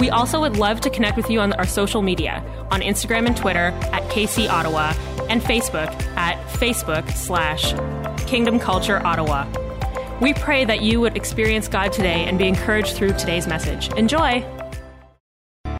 We also would love to connect with you on our social media on Instagram and Twitter at KC Ottawa and Facebook at Facebook slash Kingdom Culture Ottawa. We pray that you would experience God today and be encouraged through today's message. Enjoy!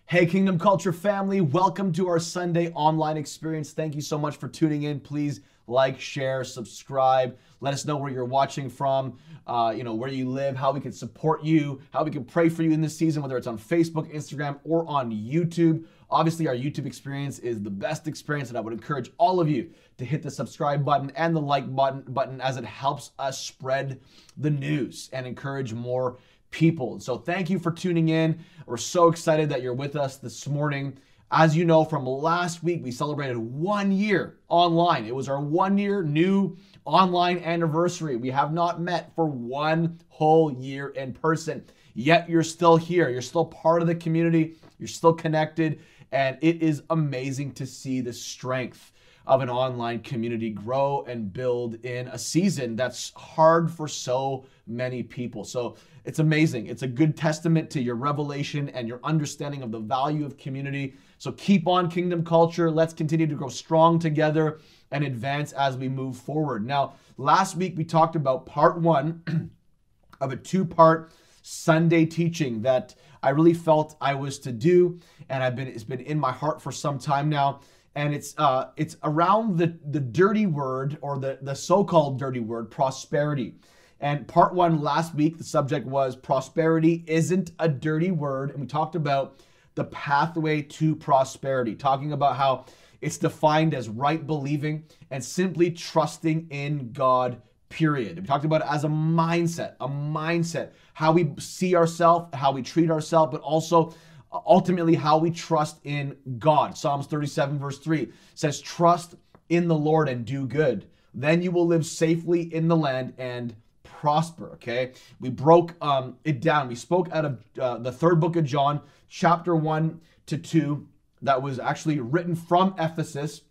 Hey, Kingdom Culture family, welcome to our Sunday online experience. Thank you so much for tuning in. Please like, share, subscribe. Let us know where you're watching from, uh, you know, where you live, how we can support you, how we can pray for you in this season, whether it's on Facebook, Instagram, or on YouTube. Obviously, our YouTube experience is the best experience, and I would encourage all of you to hit the subscribe button and the like button, button as it helps us spread the news and encourage more people. So, thank you for tuning in. We're so excited that you're with us this morning. As you know from last week, we celebrated one year online. It was our one year new online anniversary. We have not met for one whole year in person, yet you're still here. You're still part of the community, you're still connected, and it is amazing to see the strength of an online community grow and build in a season that's hard for so many people. So it's amazing. It's a good testament to your revelation and your understanding of the value of community. So keep on kingdom culture. Let's continue to grow strong together and advance as we move forward. Now, last week we talked about part one of a two part Sunday teaching that I really felt I was to do, and I've been it's been in my heart for some time now. And it's uh, it's around the the dirty word or the the so-called dirty word prosperity. And part one last week, the subject was prosperity isn't a dirty word, and we talked about the pathway to prosperity, talking about how it's defined as right believing and simply trusting in God, period. We talked about it as a mindset, a mindset, how we see ourselves, how we treat ourselves, but also uh, ultimately how we trust in God. Psalms 37, verse 3 says, Trust in the Lord and do good. Then you will live safely in the land and prosper. Okay, we broke um, it down. We spoke out of uh, the third book of John, chapter 1 to 2, that was actually written from Ephesus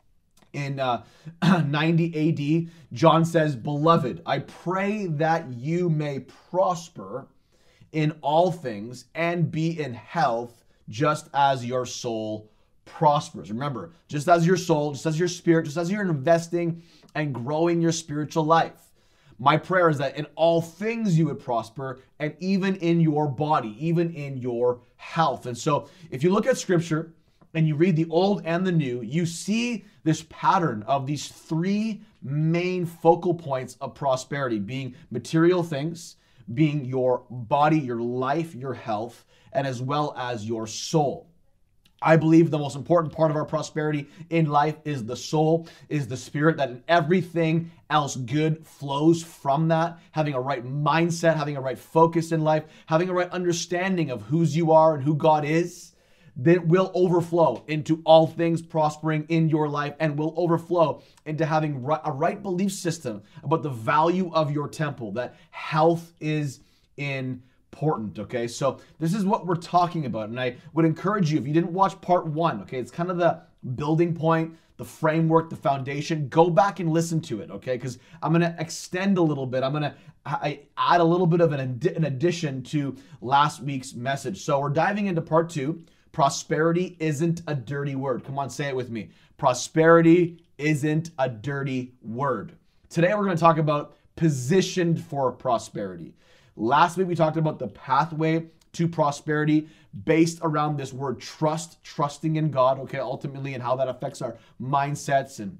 in uh, 90 AD. John says, Beloved, I pray that you may prosper in all things and be in health just as your soul prospers. Remember, just as your soul, just as your spirit, just as you're investing and growing your spiritual life. My prayer is that in all things you would prosper and even in your body, even in your health. And so if you look at scripture and you read the old and the new, you see this pattern of these three main focal points of prosperity being material things, being your body, your life, your health, and as well as your soul. I believe the most important part of our prosperity in life is the soul, is the spirit, that everything else good flows from that. Having a right mindset, having a right focus in life, having a right understanding of whose you are and who God is, that will overflow into all things prospering in your life and will overflow into having a right belief system about the value of your temple, that health is in important. Okay, so this is what we're talking about, and I would encourage you if you didn't watch part one. Okay, it's kind of the building point, the framework, the foundation. Go back and listen to it. Okay, because I'm gonna extend a little bit. I'm gonna I add a little bit of an, an addition to last week's message. So we're diving into part two. Prosperity isn't a dirty word. Come on, say it with me. Prosperity isn't a dirty word. Today we're going to talk about positioned for prosperity. Last week we talked about the pathway to prosperity based around this word trust, trusting in God, okay, ultimately, and how that affects our mindsets and,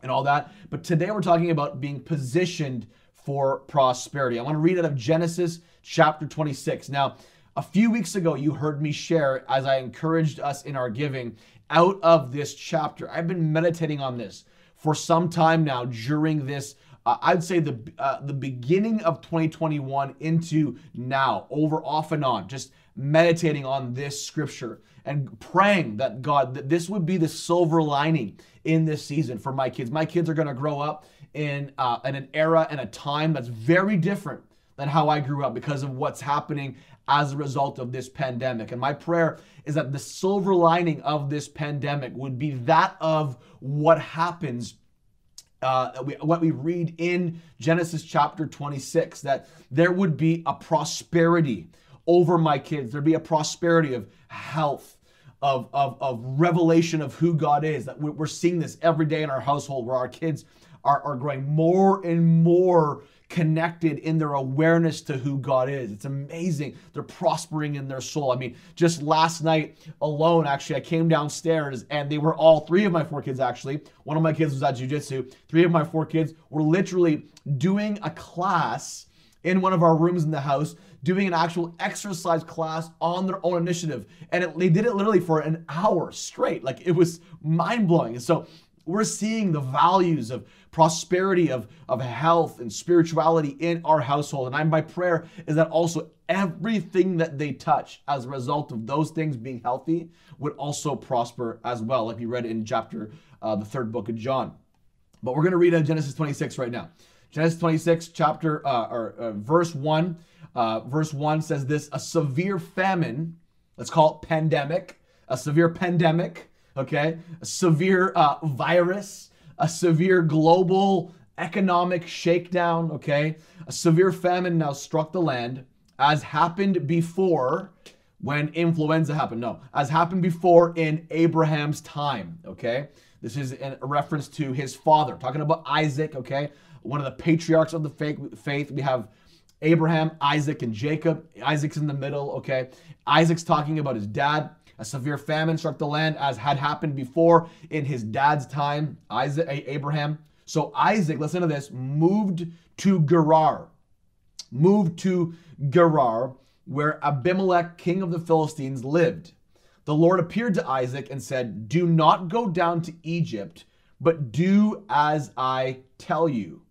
and all that. But today we're talking about being positioned for prosperity. I want to read out of Genesis chapter 26. Now, a few weeks ago, you heard me share as I encouraged us in our giving out of this chapter. I've been meditating on this for some time now during this I'd say the uh, the beginning of 2021 into now, over off and on, just meditating on this scripture and praying that God that this would be the silver lining in this season for my kids. My kids are going to grow up in uh, in an era and a time that's very different than how I grew up because of what's happening as a result of this pandemic. And my prayer is that the silver lining of this pandemic would be that of what happens. Uh, what we read in Genesis chapter 26, that there would be a prosperity over my kids. There'd be a prosperity of health, of, of, of revelation of who God is. That we're seeing this every day in our household where our kids are, are growing more and more connected in their awareness to who God is. It's amazing. They're prospering in their soul. I mean, just last night alone, actually, I came downstairs and they were all three of my four kids, actually. One of my kids was at jujitsu. Three of my four kids were literally doing a class in one of our rooms in the house doing an actual exercise class on their own initiative. And it, they did it literally for an hour straight. Like it was mind blowing. And so we're seeing the values of prosperity, of, of health and spirituality in our household. And I, my prayer is that also everything that they touch as a result of those things being healthy would also prosper as well, like we read in chapter, uh, the third book of John. But we're going to read in Genesis 26 right now. Genesis 26, chapter uh, or uh, verse 1. Uh, verse 1 says this a severe famine, let's call it pandemic, a severe pandemic, okay, a severe uh, virus, a severe global economic shakedown, okay, a severe famine now struck the land, as happened before when influenza happened. No, as happened before in Abraham's time, okay? This is a reference to his father, talking about Isaac, okay? one of the patriarchs of the faith. We have Abraham, Isaac, and Jacob. Isaac's in the middle, okay? Isaac's talking about his dad. A severe famine struck the land as had happened before in his dad's time, Isaac, Abraham. So Isaac, listen to this, moved to Gerar. Moved to Gerar, where Abimelech, king of the Philistines, lived. The Lord appeared to Isaac and said, Do not go down to Egypt, but do as I tell you.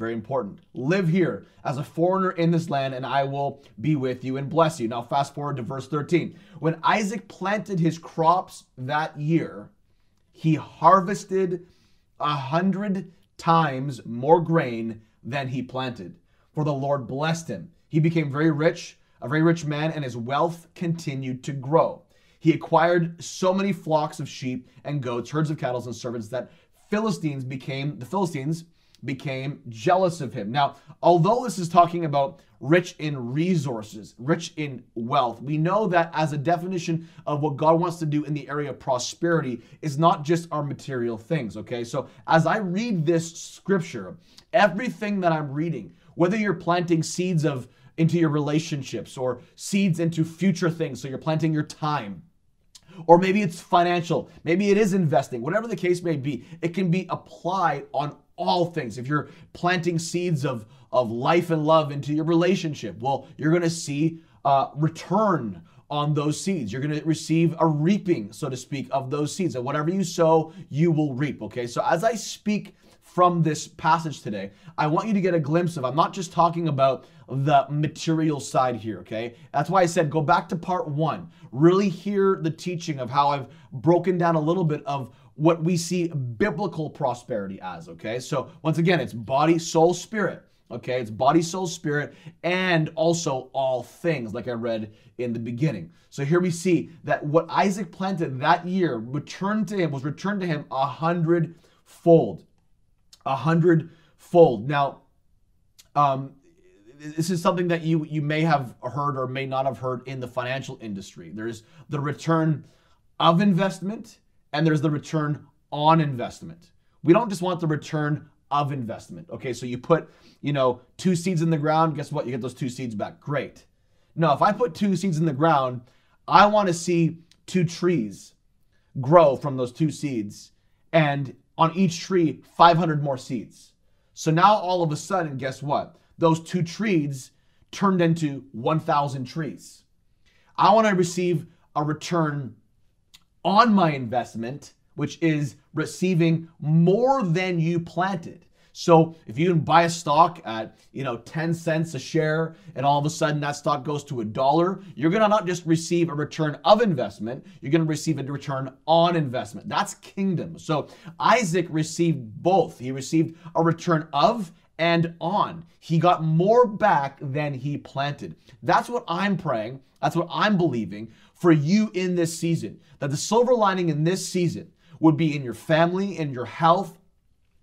Very important. Live here as a foreigner in this land, and I will be with you and bless you. Now, fast forward to verse 13. When Isaac planted his crops that year, he harvested a hundred times more grain than he planted. For the Lord blessed him. He became very rich, a very rich man, and his wealth continued to grow. He acquired so many flocks of sheep and goats, herds of cattle, and servants that Philistines became the Philistines became jealous of him. Now, although this is talking about rich in resources, rich in wealth, we know that as a definition of what God wants to do in the area of prosperity is not just our material things, okay? So as I read this scripture, everything that I'm reading, whether you're planting seeds of into your relationships or seeds into future things, so you're planting your time, or maybe it's financial, maybe it is investing, whatever the case may be, it can be applied on all things. If you're planting seeds of, of life and love into your relationship, well, you're going to see uh, return on those seeds. You're going to receive a reaping, so to speak, of those seeds. And whatever you sow, you will reap. Okay. So as I speak from this passage today, I want you to get a glimpse of, I'm not just talking about the material side here, okay? That's why I said go back to part one. Really hear the teaching of how I've broken down a little bit of what we see biblical prosperity as, okay? So once again, it's body, soul, spirit. Okay, it's body, soul, spirit, and also all things, like I read in the beginning. So here we see that what Isaac planted that year returned to him was returned to him a hundredfold. A hundredfold. Now, um, this is something that you you may have heard or may not have heard in the financial industry. There's the return of investment and there's the return on investment. We don't just want the return of investment. Okay, so you put, you know, two seeds in the ground, guess what? You get those two seeds back. Great. No, if I put two seeds in the ground, I want to see two trees grow from those two seeds and on each tree 500 more seeds. So now all of a sudden, guess what? Those two trees turned into 1,000 trees. I want to receive a return on my investment, which is receiving more than you planted. So if you buy a stock at, you know, 10 cents a share and all of a sudden that stock goes to a dollar, you're to not just receive a return of investment, you're to receive a return on investment. That's kingdom. So Isaac received both. He received a return of and on. He got more back than he planted. That's what I'm praying. That's what I'm believing for you in this season. That the silver lining in this season would be in your family, in your health,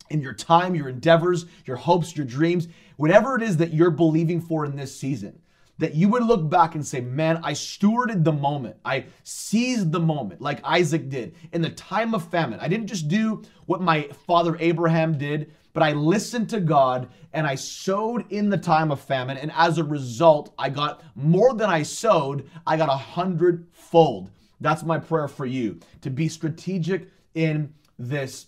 in your time, your endeavors, your hopes, your dreams, whatever it is that you're believing for in this season, that you would look back and say, Man, I stewarded the moment. I seized the moment like Isaac did in the time of famine. I didn't just do what my father Abraham did, but I listened to God and I sowed in the time of famine. And as a result, I got more than I sowed, I got a hundredfold. That's my prayer for you to be strategic in this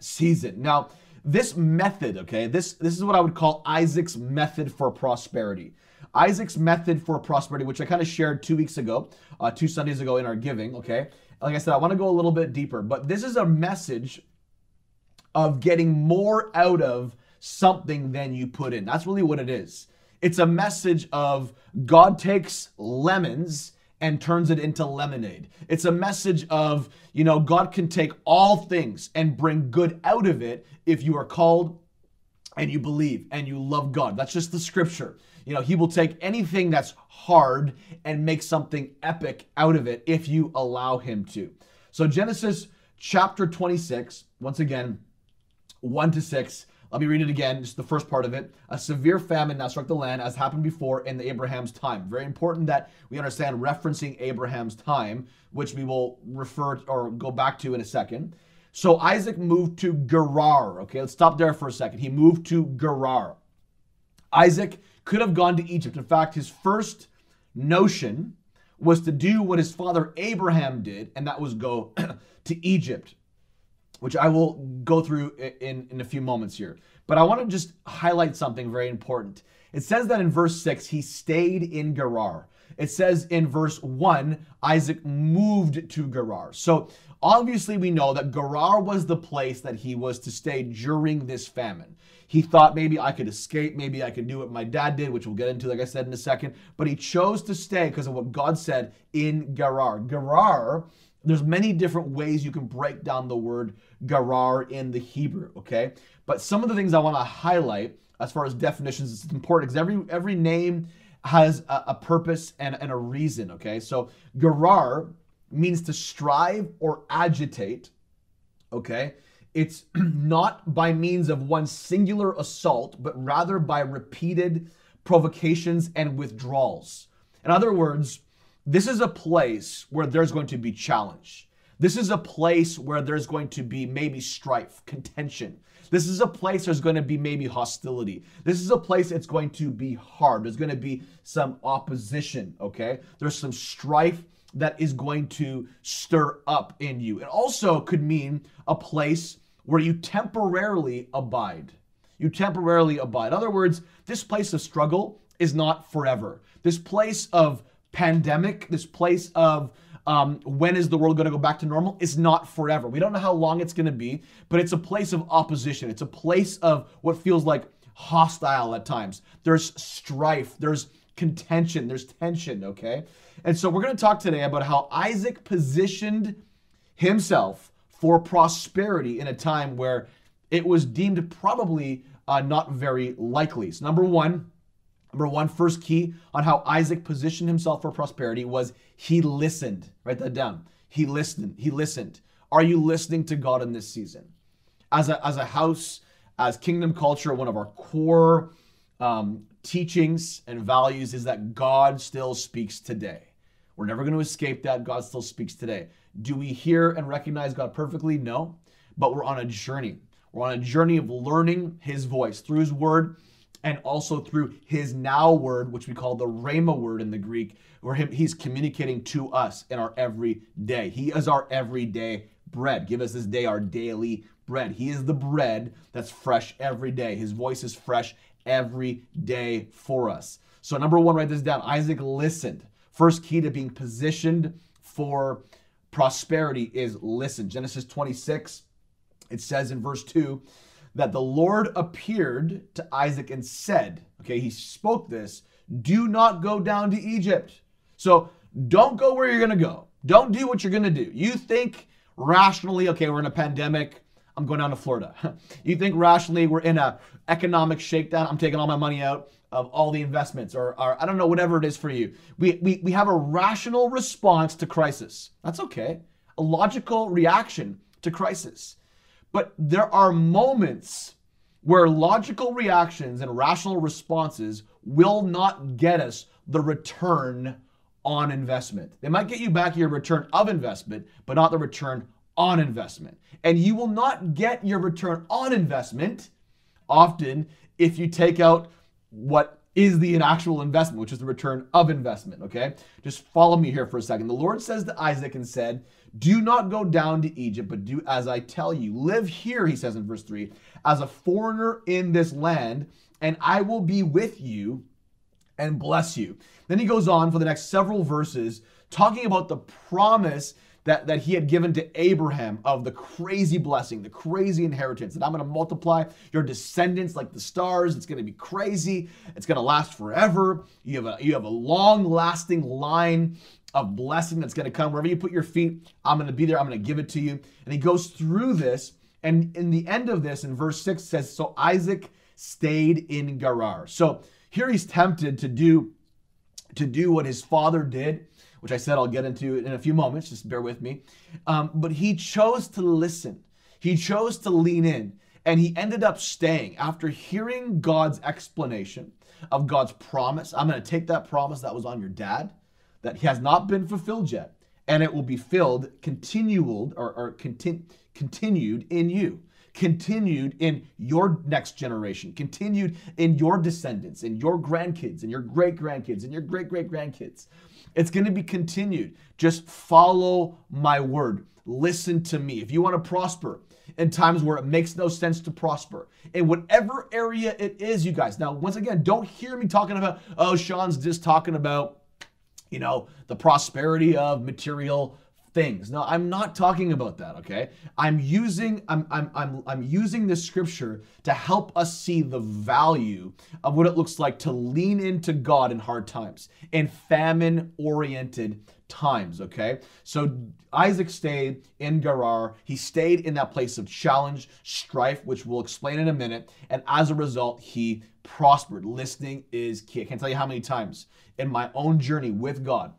season. Now, this method, okay, this this is what I would call Isaac's method for prosperity. Isaac's method for prosperity, which I kind of shared two weeks ago, uh, two Sundays ago in our giving, okay. Like I said, I want to go a little bit deeper, but this is a message of getting more out of something than you put in. That's really what it is. It's a message of God takes lemons and turns it into lemonade. It's a message of, you know, God can take all things and bring good out of it if you are called and you believe and you love God. That's just the scripture. You know, He will take anything that's hard and make something epic out of it if you allow Him to. So, Genesis chapter 26, once again, 1 to 6 let me read it again, just the first part of it. A severe famine now struck the land, as happened before in the Abraham's time. Very important that we understand referencing Abraham's time, which we will refer or go back to in a second. So Isaac moved to Gerar. Okay, let's stop there for a second. He moved to Gerar. Isaac could have gone to Egypt. In fact, his first notion was to do what his father Abraham did, and that was go to Egypt which I will go through in, in a few moments here. But I want to just highlight something very important. It says that in verse 6, he stayed in Gerar. It says in verse 1, Isaac moved to Gerar. So obviously, we know that Gerar was the place that he was to stay during this famine. He thought maybe I could escape, maybe I could do what my dad did, which we'll get into, like I said, in a second. But he chose to stay because of what God said in Gerar. Gerar there's many different ways you can break down the word garar in the Hebrew, okay? But some of the things I want to highlight as far as definitions, it's important because every every name has a, a purpose and, and a reason, okay? So garar means to strive or agitate, okay? It's not by means of one singular assault, but rather by repeated provocations and withdrawals. In other words, this is a place where there's going to be challenge. This is a place where there's going to be maybe strife, contention. This is a place there's going to be maybe hostility. This is a place it's going to be hard. There's going to be some opposition, okay? There's some strife that is going to stir up in you. It also could mean a place where you temporarily abide. You temporarily abide. In other words, this place of struggle is not forever. This place of pandemic, this place of um, when is the world going to go back to normal is not forever. We don't know how long it's going to be, but it's a place of opposition. It's a place of what feels like hostile at times. There's strife, there's contention, there's tension, okay? And so we're going to talk today about how Isaac positioned himself for prosperity in a time where it was deemed probably uh, not very likely. So, number one, Number one, first key on how Isaac positioned himself for prosperity was he listened. Write that down. He listened. He listened. Are you listening to God in this season? As a, as a house, as kingdom culture, one of our core um, teachings and values is that God still speaks today. We're never going to escape that. God still speaks today. Do we hear and recognize God perfectly? No. But we're on a journey. We're on a journey of learning His voice through His word and also through his now word, which we call the rhema word in the Greek, where he's communicating to us in our everyday. He is our everyday bread. Give us this day our daily bread. He is the bread that's fresh every day. His voice is fresh every day for us. So, number one, write this down. Isaac listened. First key to being positioned for prosperity is listen. Genesis 26, it says in verse 2 that the Lord appeared to Isaac and said, okay, he spoke this, do not go down to Egypt. So don't go where you're going to go. Don't do what you're going to do. You think rationally, okay, we're in a pandemic. I'm going down to Florida. you think rationally, we're in a economic shakedown. I'm taking all my money out of all the investments or, or I don't know, whatever it is for you. We, we, we have a rational response to crisis. That's okay. A logical reaction to crisis. But there are moments where logical reactions and rational responses will not get us the return on investment. They might get you back your return of investment, but not the return on investment. And you will not get your return on investment often if you take out what is the actual investment, which is the return of investment. Okay, just follow me here for a second. The Lord says to Isaac and said, Do not go down to Egypt, but do as I tell you. Live here, he says in verse 3, as a foreigner in this land, and I will be with you and bless you. Then he goes on for the next several verses talking about the promise that, that he had given to Abraham of the crazy blessing, the crazy inheritance, that I'm going to multiply your descendants like the stars. It's going to be crazy. It's going to last forever. You have a, you have a long lasting line of blessing that's going to come wherever you put your feet. I'm going to be there. I'm going to give it to you. And he goes through this. And in the end of this, in verse 6 says, So Isaac stayed in Gerar. So here he's tempted to do to do what his father did which I said I'll get into in a few moments, just bear with me. Um, but he chose to listen, he chose to lean in, and he ended up staying after hearing God's explanation of God's promise. I'm going to take that promise that was on your dad, that has not been fulfilled yet, and it will be filled, continued, or, or continu- continued in you continued in your next generation, continued in your descendants, in your grandkids, and your great grandkids, and your great great grandkids. It's going to be continued. Just follow my word. Listen to me. If you want to prosper in times where it makes no sense to prosper, in whatever area it is, you guys. Now, once again, don't hear me talking about, oh, Sean's just talking about, you know, the prosperity of material things. No, I'm not talking about that, okay? I'm using I'm I'm I'm I'm using this scripture to help us see the value of what it looks like to lean into God in hard times, in famine-oriented times, okay? So Isaac stayed in Gerar. He stayed in that place of challenge, strife, which we'll explain in a minute, and as a result, he prospered. Listening is key. I can't tell you how many times in my own journey with God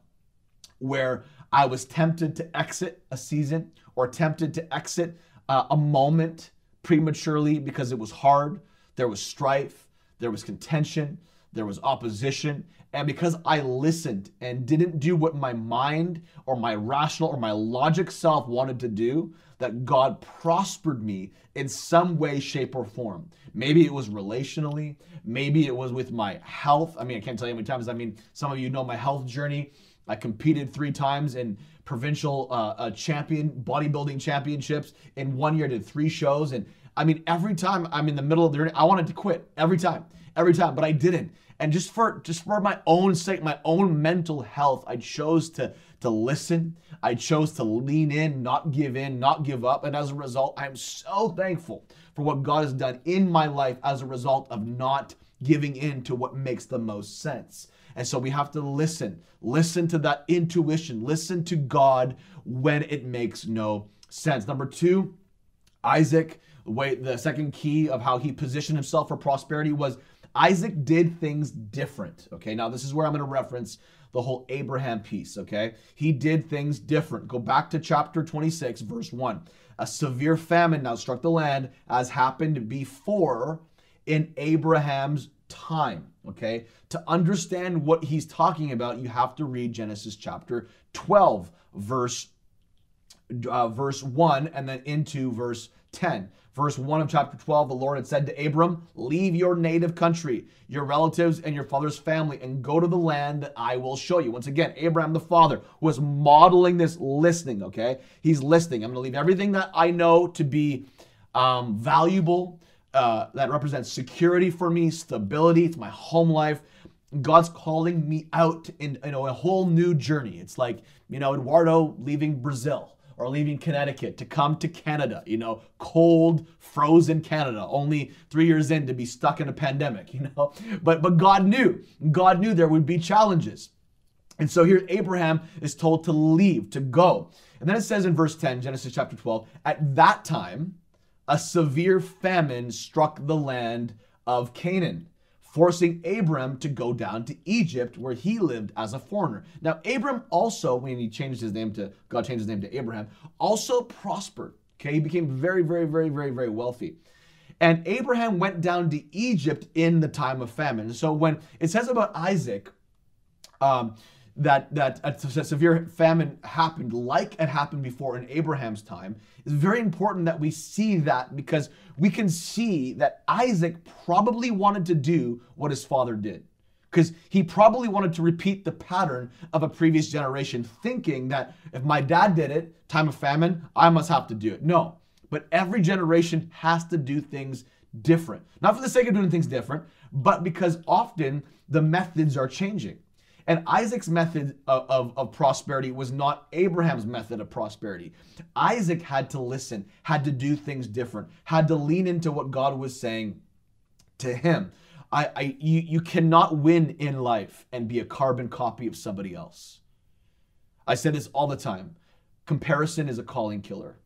where I was tempted to exit a season or tempted to exit uh, a moment prematurely because it was hard. There was strife, there was contention, there was opposition. And because I listened and didn't do what my mind or my rational or my logic self wanted to do, that God prospered me in some way, shape, or form. Maybe it was relationally, maybe it was with my health. I mean, I can't tell you how many times. I mean, some of you know my health journey. I competed three times in provincial uh, uh, champion bodybuilding championships. In one year, I did three shows, and I mean, every time I'm in the middle of the, journey, I wanted to quit every time, every time, but I didn't. And just for just for my own sake, my own mental health, I chose to to listen. I chose to lean in, not give in, not give up. And as a result, I'm so thankful for what God has done in my life as a result of not giving in to what makes the most sense. And so we have to listen. Listen to that intuition. Listen to God when it makes no sense. Number two, Isaac, the way the second key of how he positioned himself for prosperity was Isaac did things different. Okay, now this is where I'm going to reference the whole Abraham piece. Okay, he did things different. Go back to chapter 26, verse 1. A severe famine now struck the land, as happened before in Abraham's time. Okay, to understand what he's talking about, you have to read Genesis chapter 12, verse uh, verse 1, and then into verse 10. Verse 1 of chapter 12, the Lord had said to Abram, Leave your native country, your relatives, and your father's family, and go to the land that I will show you. Once again, Abraham the father was modeling this listening, okay? He's listening. I'm going to leave everything that I know to be um, valuable, uh, that represents security for me, stability. It's my home life. God's calling me out in you know a whole new journey. It's like you know Eduardo leaving Brazil or leaving Connecticut to come to Canada, you know, cold, frozen Canada, only three years in to be stuck in a pandemic, you know. But but God knew, God knew there would be challenges. And so here Abraham is told to leave, to go. And then it says in verse 10, Genesis chapter 12, at that time, a severe famine struck the land of Canaan, forcing Abram to go down to Egypt where he lived as a foreigner. Now, Abram also, when he changed his name to, God changed his name to Abraham, also prospered. Okay, he became very, very, very, very, very wealthy. And Abraham went down to Egypt in the time of famine. So when it says about Isaac, um, that that a, severe famine happened like it happened before in Abraham's time it's very important that we see that because we can see that Isaac probably wanted to do what his father did. Because he probably wanted to repeat the pattern of a previous generation thinking that if my dad did it time of famine I must have to do it. No but every generation has to do things different. Not for the sake of doing things different but because often the methods are changing and Isaac's method of, of, of, prosperity was not Abraham's method of prosperity. Isaac had to listen, had to do things different, had to lean into what God was saying to him. I, I you, you cannot win in life and be a carbon copy of somebody else. I say this all the time. Comparison is a calling killer.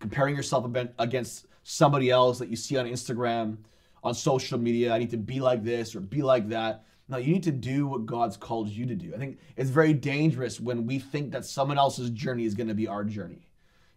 Comparing yourself against somebody else that you see on Instagram, on social media, I need to be like this or be like that no, you need to do what God's called you to do. I think it's very dangerous when we think that someone else's journey is going to be our journey.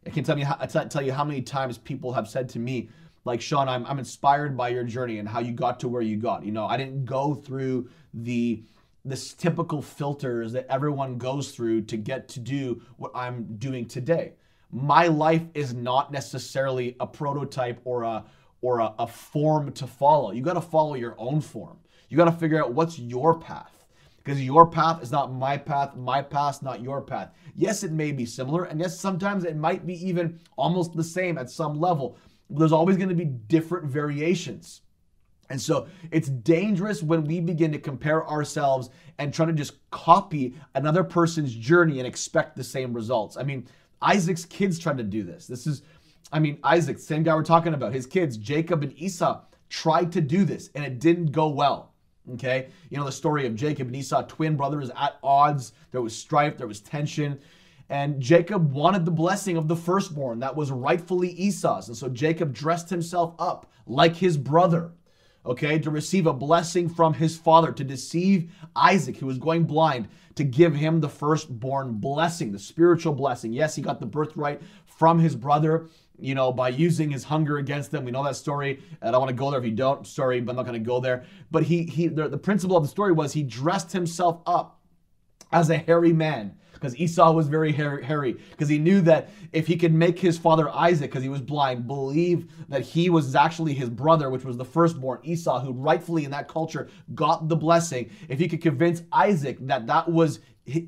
I can tell you, I tell you how many times people have said to me, like Sean, I'm, I'm inspired by your journey and how you got to where you got. You know, I didn't go through the this typical filters that everyone goes through to get to do what I'm doing today. My life is not necessarily a prototype or a or a, a form to follow. You got to follow your own form. You got to figure out what's your path because your path is not my path, my path not your path. Yes, it may be similar, and yes, sometimes it might be even almost the same at some level. There's always going to be different variations. And so it's dangerous when we begin to compare ourselves and try to just copy another person's journey and expect the same results. I mean, Isaac's kids tried to do this. This is, I mean, Isaac, same guy we're talking about, his kids, Jacob and Esau, tried to do this and it didn't go well. Okay, you know the story of Jacob and Esau, twin brothers at odds. There was strife, there was tension. And Jacob wanted the blessing of the firstborn that was rightfully Esau's. And so Jacob dressed himself up like his brother, okay, to receive a blessing from his father, to deceive Isaac, who was going blind, to give him the firstborn blessing, the spiritual blessing. Yes, he got the birthright from his brother, you know, by using his hunger against them. We know that story. I don't want to go there if you don't. Sorry, but I'm not going to go there. But he, he, the, the principle of the story was he dressed himself up as a hairy man because Esau was very hairy because he knew that if he could make his father Isaac, because he was blind, believe that he was actually his brother, which was the firstborn Esau, who rightfully in that culture got the blessing. If he could convince Isaac that that was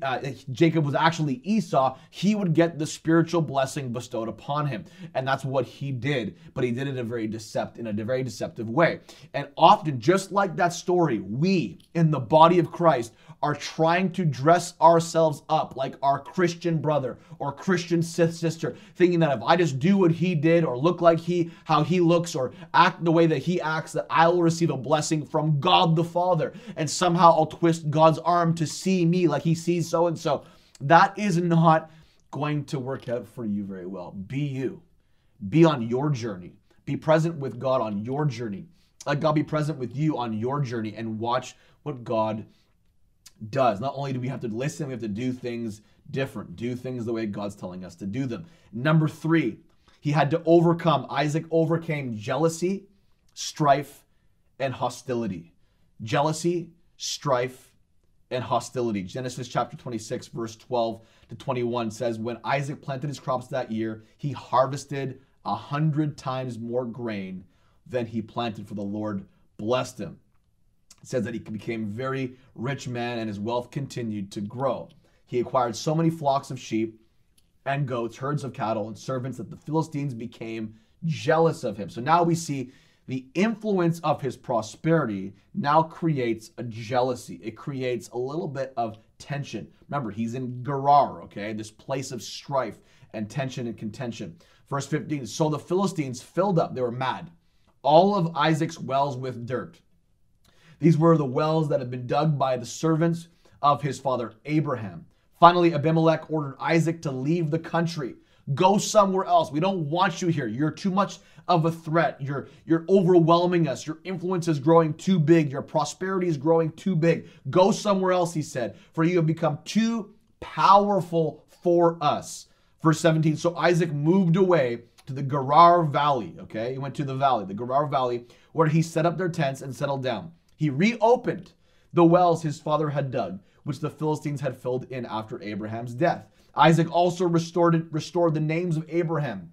uh, Jacob was actually Esau, he would get the spiritual blessing bestowed upon him, and that's what he did. But he did it in a very decept in a very deceptive way. And often, just like that story, we in the body of Christ are trying to dress ourselves up like our Christian brother or Christian sister, thinking that if I just do what he did or look like he, how he looks or act the way that he acts, that I will receive a blessing from God the Father. And somehow I'll twist God's arm to see me like he sees so and so. That is not going to work out for you very well. Be you. Be on your journey. Be present with God on your journey. Let God be present with you on your journey and watch what God does. Not only do we have to listen, we have to do things different, do things the way God's telling us to do them. Number three, he had to overcome, Isaac overcame jealousy, strife, and hostility. Jealousy, strife, and hostility. Genesis chapter 26, verse 12 to 21 says, When Isaac planted his crops that year, he harvested a hundred times more grain than he planted, for the Lord blessed him. Says that he became a very rich man and his wealth continued to grow. He acquired so many flocks of sheep and goats, herds of cattle, and servants that the Philistines became jealous of him. So now we see the influence of his prosperity now creates a jealousy. It creates a little bit of tension. Remember, he's in Gerar, okay, this place of strife and tension and contention. Verse 15 So the Philistines filled up, they were mad, all of Isaac's wells with dirt. These were the wells that had been dug by the servants of his father Abraham. Finally, Abimelech ordered Isaac to leave the country. Go somewhere else. We don't want you here. You're too much of a threat. You're you're overwhelming us. Your influence is growing too big. Your prosperity is growing too big. Go somewhere else, he said, for you have become too powerful for us. Verse 17. So Isaac moved away to the Gerar Valley. Okay, he went to the valley, the Gerar Valley, where he set up their tents and settled down. He reopened the wells his father had dug, which the Philistines had filled in after Abraham's death. Isaac also restored, restored the names of Abraham,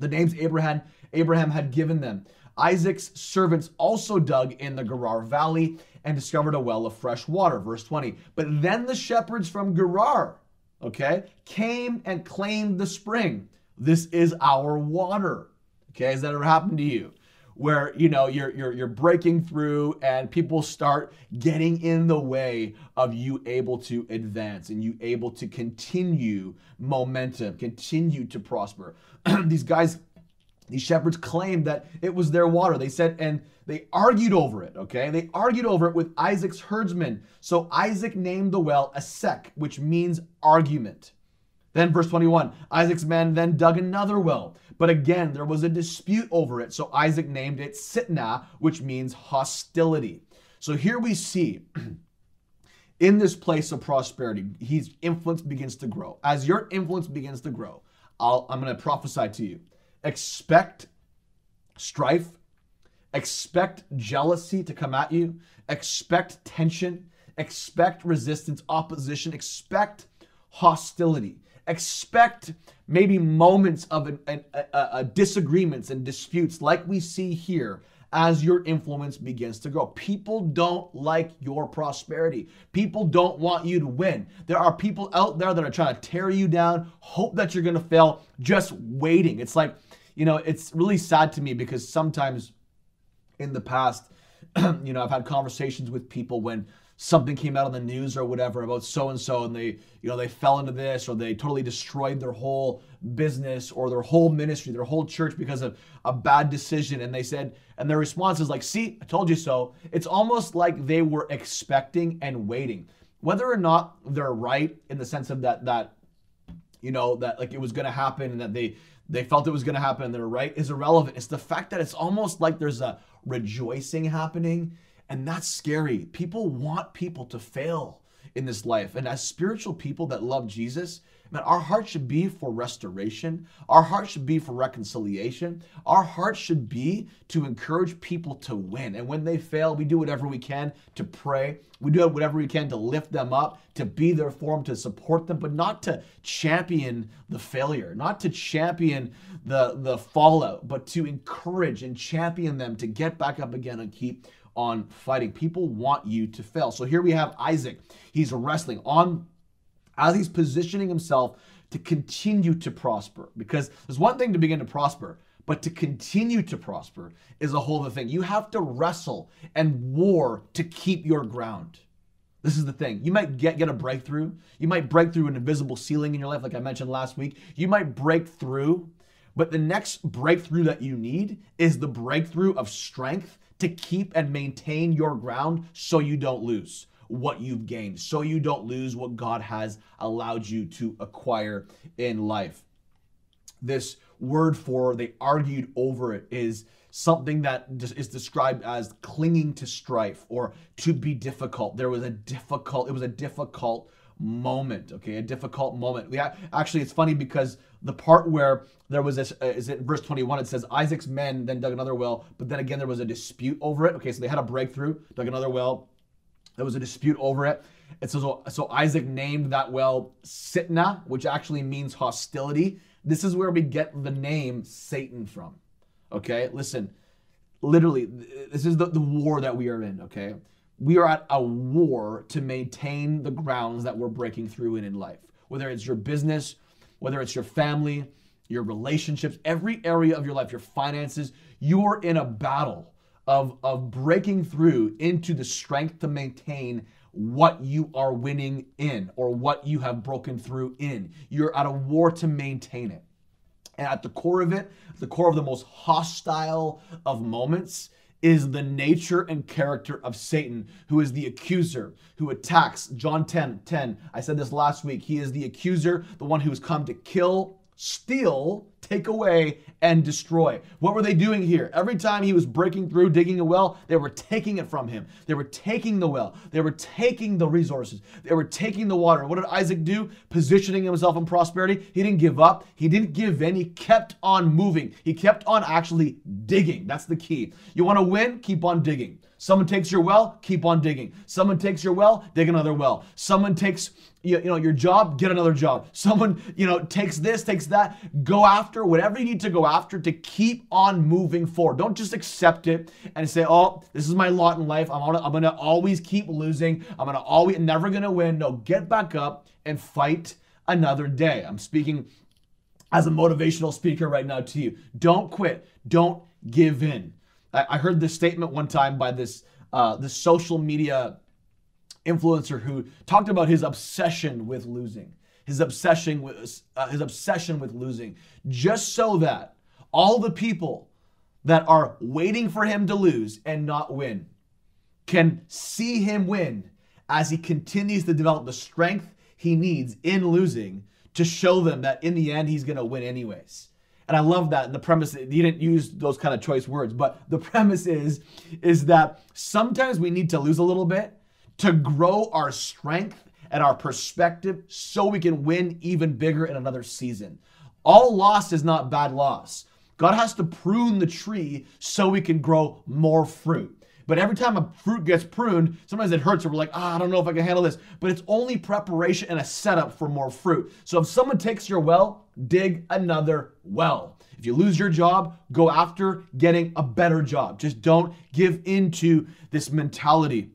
the names Abraham, Abraham had given them. Isaac's servants also dug in the Gerar Valley and discovered a well of fresh water. Verse 20. But then the shepherds from Gerar, okay, came and claimed the spring. This is our water. Okay, has that ever happened to you? Where you know you're you're you're breaking through and people start getting in the way of you able to advance and you able to continue momentum, continue to prosper. These guys these shepherds claimed that it was their water. They said, and they argued over it, okay? They argued over it with Isaac's herdsmen. So Isaac named the well Esek, which means argument. Then, verse 21 Isaac's men then dug another well, but again there was a dispute over it. So Isaac named it Sitnah, which means hostility. So here we see in this place of prosperity, his influence begins to grow. As your influence begins to grow, i am going to prophesy to you. Expect strife, expect jealousy to come at you, expect tension, expect resistance, opposition, expect hostility expect maybe moments of an, an, a, a disagreements and disputes like we see here as your influence begins to grow. People don't like your prosperity. People don't want you to win. There are people out there that are trying to tear you down, hope that you're going to fail, just waiting. It's like, you know, it's really sad to me because sometimes in the past, you know, I've had conversations with people when something came out on the news or whatever about so and so and they you know they fell into this or they totally destroyed their whole business or their whole ministry their whole church because of a bad decision. And they said and their response is like see i told you so. It's almost like they were expecting and waiting. Whether or not they're right in the sense of that that you know that like it was going to happen and that they they felt it was going to happen and they're right is irrelevant. It's the fact that it's almost like there's a rejoicing happening and that's scary. People want people to fail in this life. And as spiritual people that love Jesus, man, our heart should be for restoration. Our heart should be for reconciliation. Our heart should be to encourage people to win. And when they fail, we do whatever we can to pray. We do whatever we can to lift them up, to be there for them, to support them, but not to champion the failure, not to champion the, the fallout, but to encourage and champion them to get back up again and keep on fighting. People want you to fail. So here we have Isaac. He's wrestling on as he's positioning himself to continue to prosper. Because there's one thing to begin to prosper, but to continue to prosper is a whole other thing. You have to wrestle and war to keep your ground. This is the thing. You might get, get a breakthrough. You might break through an invisible ceiling in your life, like I mentioned last week. You might break through, but the next breakthrough that you need is the breakthrough of strength to keep and maintain your ground so you don't lose what you've gained, so you don't lose what God has allowed you to acquire in life. This word for they argued over it is something that is described as clinging to strife or to be difficult. There was a difficult, it was a difficult moment, okay, a difficult moment. We ha- actually, it's funny because the part where there was this, uh, is it verse 21, it says Isaac's men then dug another well, but then again there was a dispute over it. Okay, so they had a breakthrough, dug another well. There was a dispute over it. It says so, so Isaac named that well Sitnah which actually means hostility. This is where we get the name Satan from. Okay, listen, literally, this is the, the war that we are in. Okay, we are at a war to maintain the grounds that we're breaking through in in life. Whether it's your business, whether it's your family, your relationships, every area of your life, your finances, you're in a battle of, of breaking through into the strength to maintain what you are winning in or what you have broken through in. You're at a war to maintain it. And at the core of it, the core of the most hostile of moments is the nature and character of Satan, who is the accuser, who attacks. John 10 10. I said this last week. He is the accuser, the one who has come to kill, steal, take away, and destroy. What were they doing here? Every time he was breaking through, digging a well, they were taking it from him. They were taking the well. They were taking the resources. They were taking the water. What did Isaac do? Positioning himself in prosperity. He didn't give up. He didn't give in. He kept on moving. He kept on actually digging. That's the key. You want to win? Keep on digging. Someone takes your well, keep on digging. Someone takes your well, dig another well. Someone takes you, you know your job, get another job. Someone you know takes this, takes that. Go after whatever you need to go after to keep on moving forward. Don't just accept it and say, "Oh, this is my lot in life. I'm gonna, I'm gonna always keep losing. I'm gonna always never gonna win." No, get back up and fight another day. I'm speaking as a motivational speaker right now to you. Don't quit. Don't give in. I heard this statement one time by this uh, this social media influencer who talked about his obsession with losing, his obsession with uh, his obsession with losing, just so that all the people that are waiting for him to lose and not win can see him win as he continues to develop the strength he needs in losing to show them that in the end he's going to win anyways. And I love that. And the premise, he didn't use those kind of choice words, but the premise is, is that sometimes we need to lose a little bit to grow our strength and our perspective so we can win even bigger in another season. All loss is not bad loss. God has to prune the tree so we can grow more fruit. But every time a fruit gets pruned, sometimes it hurts, or we're like, ah, I don't know if I can handle this. But it's only preparation and a setup for more fruit. So if someone takes your well, dig another well. If you lose your job, go after getting a better job. Just don't give into this mentality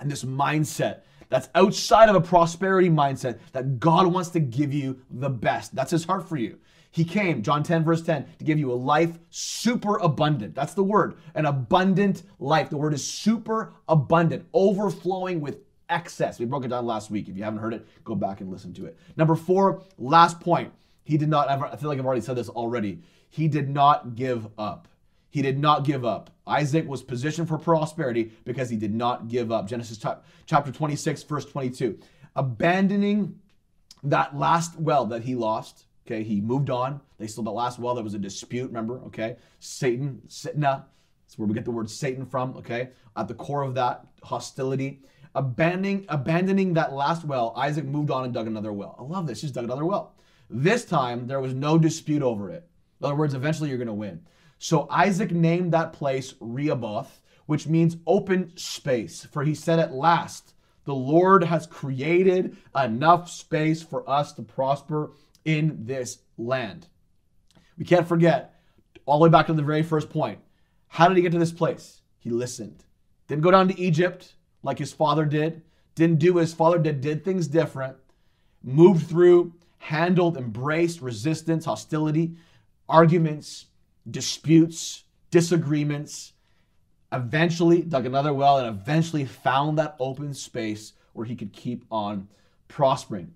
and this mindset that's outside of a prosperity mindset that God wants to give you the best. That's his heart for you. He came, John 10, verse 10, to give you a life super abundant. That's the word, an abundant life. The word is super abundant, overflowing with excess. We broke it down last week. If you haven't heard it, go back and listen to it. Number four, last point. He did not, I feel like I've already said this already. He did not give up. He did not give up. Isaac was positioned for prosperity because he did not give up. Genesis chapter 26, verse 22. Abandoning that last well that he lost, Okay, he moved on. They still, that last well, there was a dispute, remember? Okay, Satan, Sitnah, that's where we get the word Satan from, okay? At the core of that, hostility. Abandoning, abandoning that last well, Isaac moved on and dug another well. I love this, just dug another well. This time, there was no dispute over it. In other words, eventually you're going to win. So Isaac named that place Rehoboth, which means open space. For he said, At last, the Lord has created enough space for us to prosper in this land. We can't forget, all the way back to the very first point. How did he get to this place? He listened. Didn't go down to Egypt like his father did. Didn't do what his father did, did things different. Moved through, handled, embraced resistance, hostility, arguments, disputes, disagreements. Eventually dug another well and eventually found that open space where he could keep on prospering.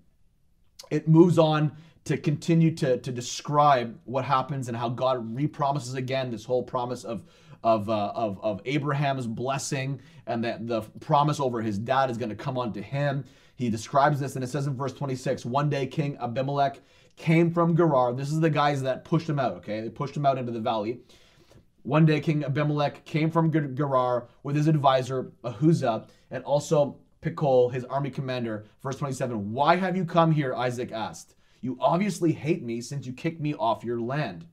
It moves on to continue to, to describe what happens and how God repromises again this whole promise of, of, uh, of, of Abraham's blessing and that the promise over his dad is going to come onto him. He describes this and it says in verse 26 one day King Abimelech came from Gerar. This is the guys that pushed him out, okay? They pushed him out into the valley. One day King Abimelech came from Gerar with his advisor Ahuzah and also Phicol, his army commander. Verse 27 Why have you come here? Isaac asked. You obviously hate me since you kicked me off your land.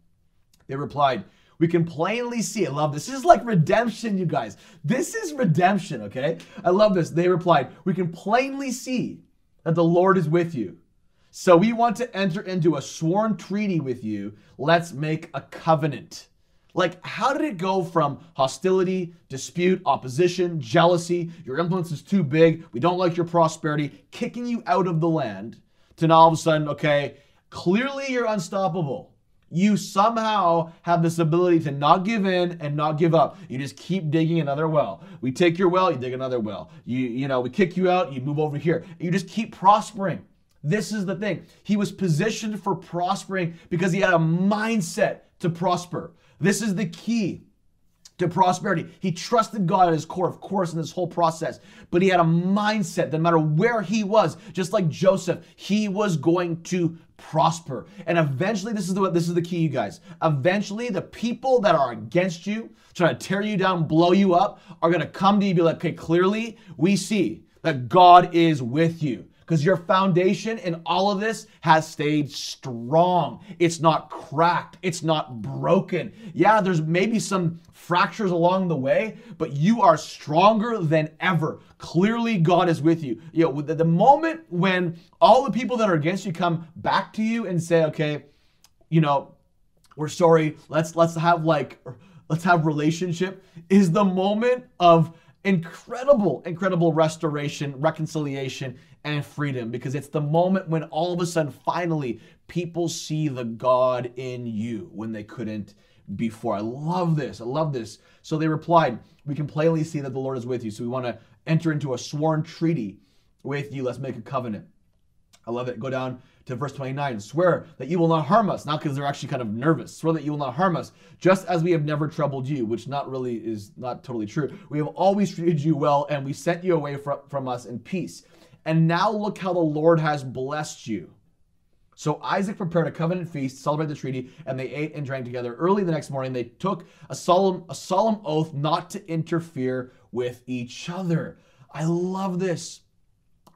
They replied, We can plainly see. I love this. This is like redemption, you guys. This is redemption, okay? I love this. They replied, We can plainly see that the Lord is with you. So we want to enter into a sworn treaty with you. Let's make a covenant. Like, how did it go from hostility, dispute, opposition, jealousy, your influence is too big, we don't like your prosperity, kicking you out of the land, to now all of a sudden, okay, clearly you're unstoppable. you somehow have this ability to not give in and not give up. You just keep digging another well. We take your well, you dig another well. You you know, we kick you out, you move over here. You just keep prospering. This is the thing. He was positioned for prospering because he had a mindset to prosper. This is the key to prosperity. He trusted God at his core, of course, in this whole process, but he had a mindset that no matter where he was, just like Joseph, he was going to prosper. And eventually, this is the this is the key, you guys. Eventually, the people that are against you, trying to tear you down, blow you up, are gonna come to you be like, okay, clearly we see that God is with you because your foundation in all of this has stayed strong. It's not cracked, it's not broken. Yeah, there's maybe some fractures along the way, but you are stronger than ever. Clearly, God is with you. You know, the moment when all the people that are against you come back to you and say, okay, you know, we're sorry, let's let's have like let's have relationship is the moment of incredible, incredible restoration, reconciliation, and freedom because it's the moment when all of a sudden, finally, people see the God in you when they couldn't before. I love this. I love this. So they replied, We can plainly see that the Lord is with you. So we want to enter into a sworn treaty with you. Let's make a covenant. I love it. Go down to verse 29. Swear that you will not harm us. Not because they're actually kind of nervous. Swear that you will not harm us, just as we have never troubled you, which not really is not totally true. We have always treated you well, and we sent you away from, from us in peace. And now look how the Lord has blessed you. So Isaac prepared a covenant feast to celebrate the treaty, and they ate and drank together. Early the next morning, they took a solemn, a solemn oath not to interfere with each other. I love this.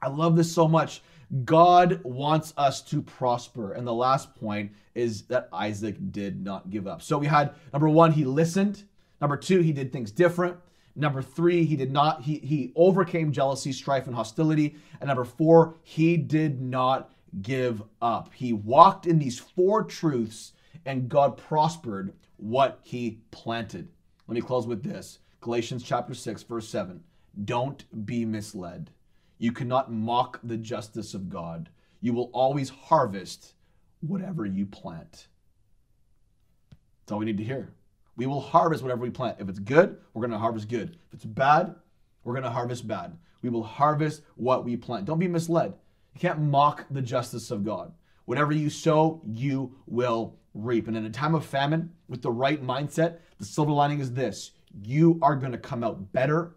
I love this so much. God wants us to prosper. And the last point is that Isaac did not give up. So we had number one, he listened. Number two, he did things different. Number three, he did not, he, he overcame jealousy, strife, and hostility. And number four, he did not give up. He walked in these four truths and God prospered what he planted. Let me close with this Galatians chapter 6, verse 7. Don't be misled. You cannot mock the justice of God. You will always harvest whatever you plant. That's all we need to hear. We will harvest whatever we plant. If it's good, we're going to harvest good. If it's bad, we're going to harvest bad. We will harvest what we plant. Don't be misled. You can't mock the justice of God. Whatever you sow, you will reap. And in a time of famine, with the right mindset, the silver lining is this you are going to come out better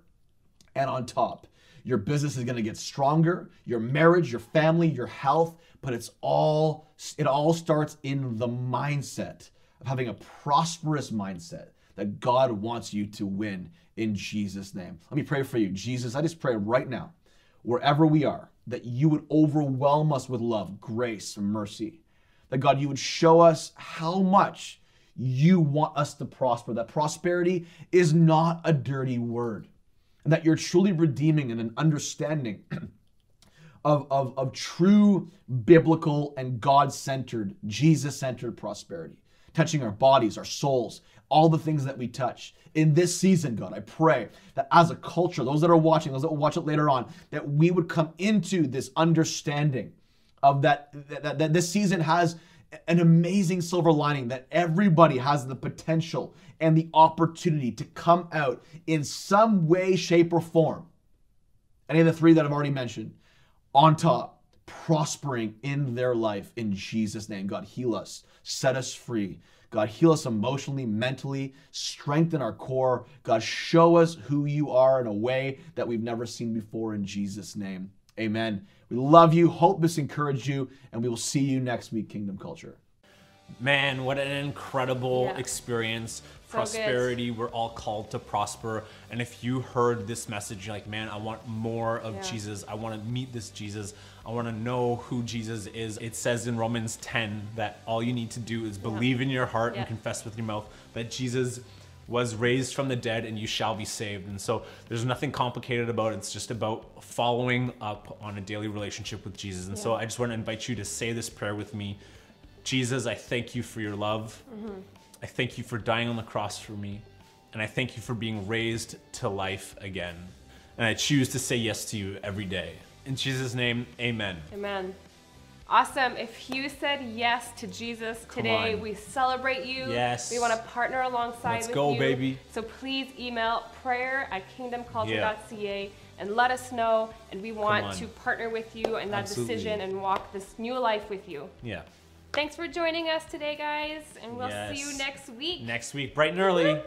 and on top. Your business is going to get stronger, your marriage, your family, your health, but it's all it all starts in the mindset of having a prosperous mindset that God wants you to win in Jesus name. Let me pray for you. Jesus, I just pray right now wherever we are that you would overwhelm us with love, grace, mercy. That God you would show us how much you want us to prosper. That prosperity is not a dirty word and that you're truly redeeming and an understanding of, of, of true biblical and God centered, Jesus centered prosperity, touching our bodies, our souls, all the things that we touch. In this season, God, I pray that as a culture, those that are watching, those that will watch it later on, that we would come into this understanding of that, that, that this season has an amazing silver lining that everybody has the potential and the opportunity to come out in some way, shape, or form. Any of the three that I've already mentioned, on top, prospering in their life in Jesus' name. God, heal us, set us free. God, heal us emotionally, mentally, strengthen our core. God, show us who you are in a way that we've never seen before in Jesus' name. Amen. We love you. Hope this encouraged you, and we will see you next week, Kingdom Culture. Man, what an incredible Yeah. experience. So Prosperity, we're all called to prosper. And if you heard this message, you're like, man, I want more of Yeah. Jesus. I want to meet this Jesus. I want to know who Jesus is. It says in Romans 10 that all you need to do is believe in your heart Yeah. and confess with your mouth that Jesus was raised from the dead and you shall be saved. And so there's nothing complicated about it. It's just about following up on a daily relationship with Jesus. And so I just want to invite you to say this prayer with me. Jesus, I thank you for your love. Mm-hmm. I thank you for dying on the cross for me. And I thank you for being raised to life again. And I choose to say yes to you every day. In Jesus' name, amen. Amen. Awesome. If you said yes to Jesus today, we celebrate you. Yes. We want to partner alongside Let's with go, you. baby. So please email prayer at kingdomculture.ca and let us know. And we want to partner with you in that Absolutely. decision and walk this new life with you. Yeah. Thanks for joining us today, guys. And we'll see you next week. Next week, bright and early.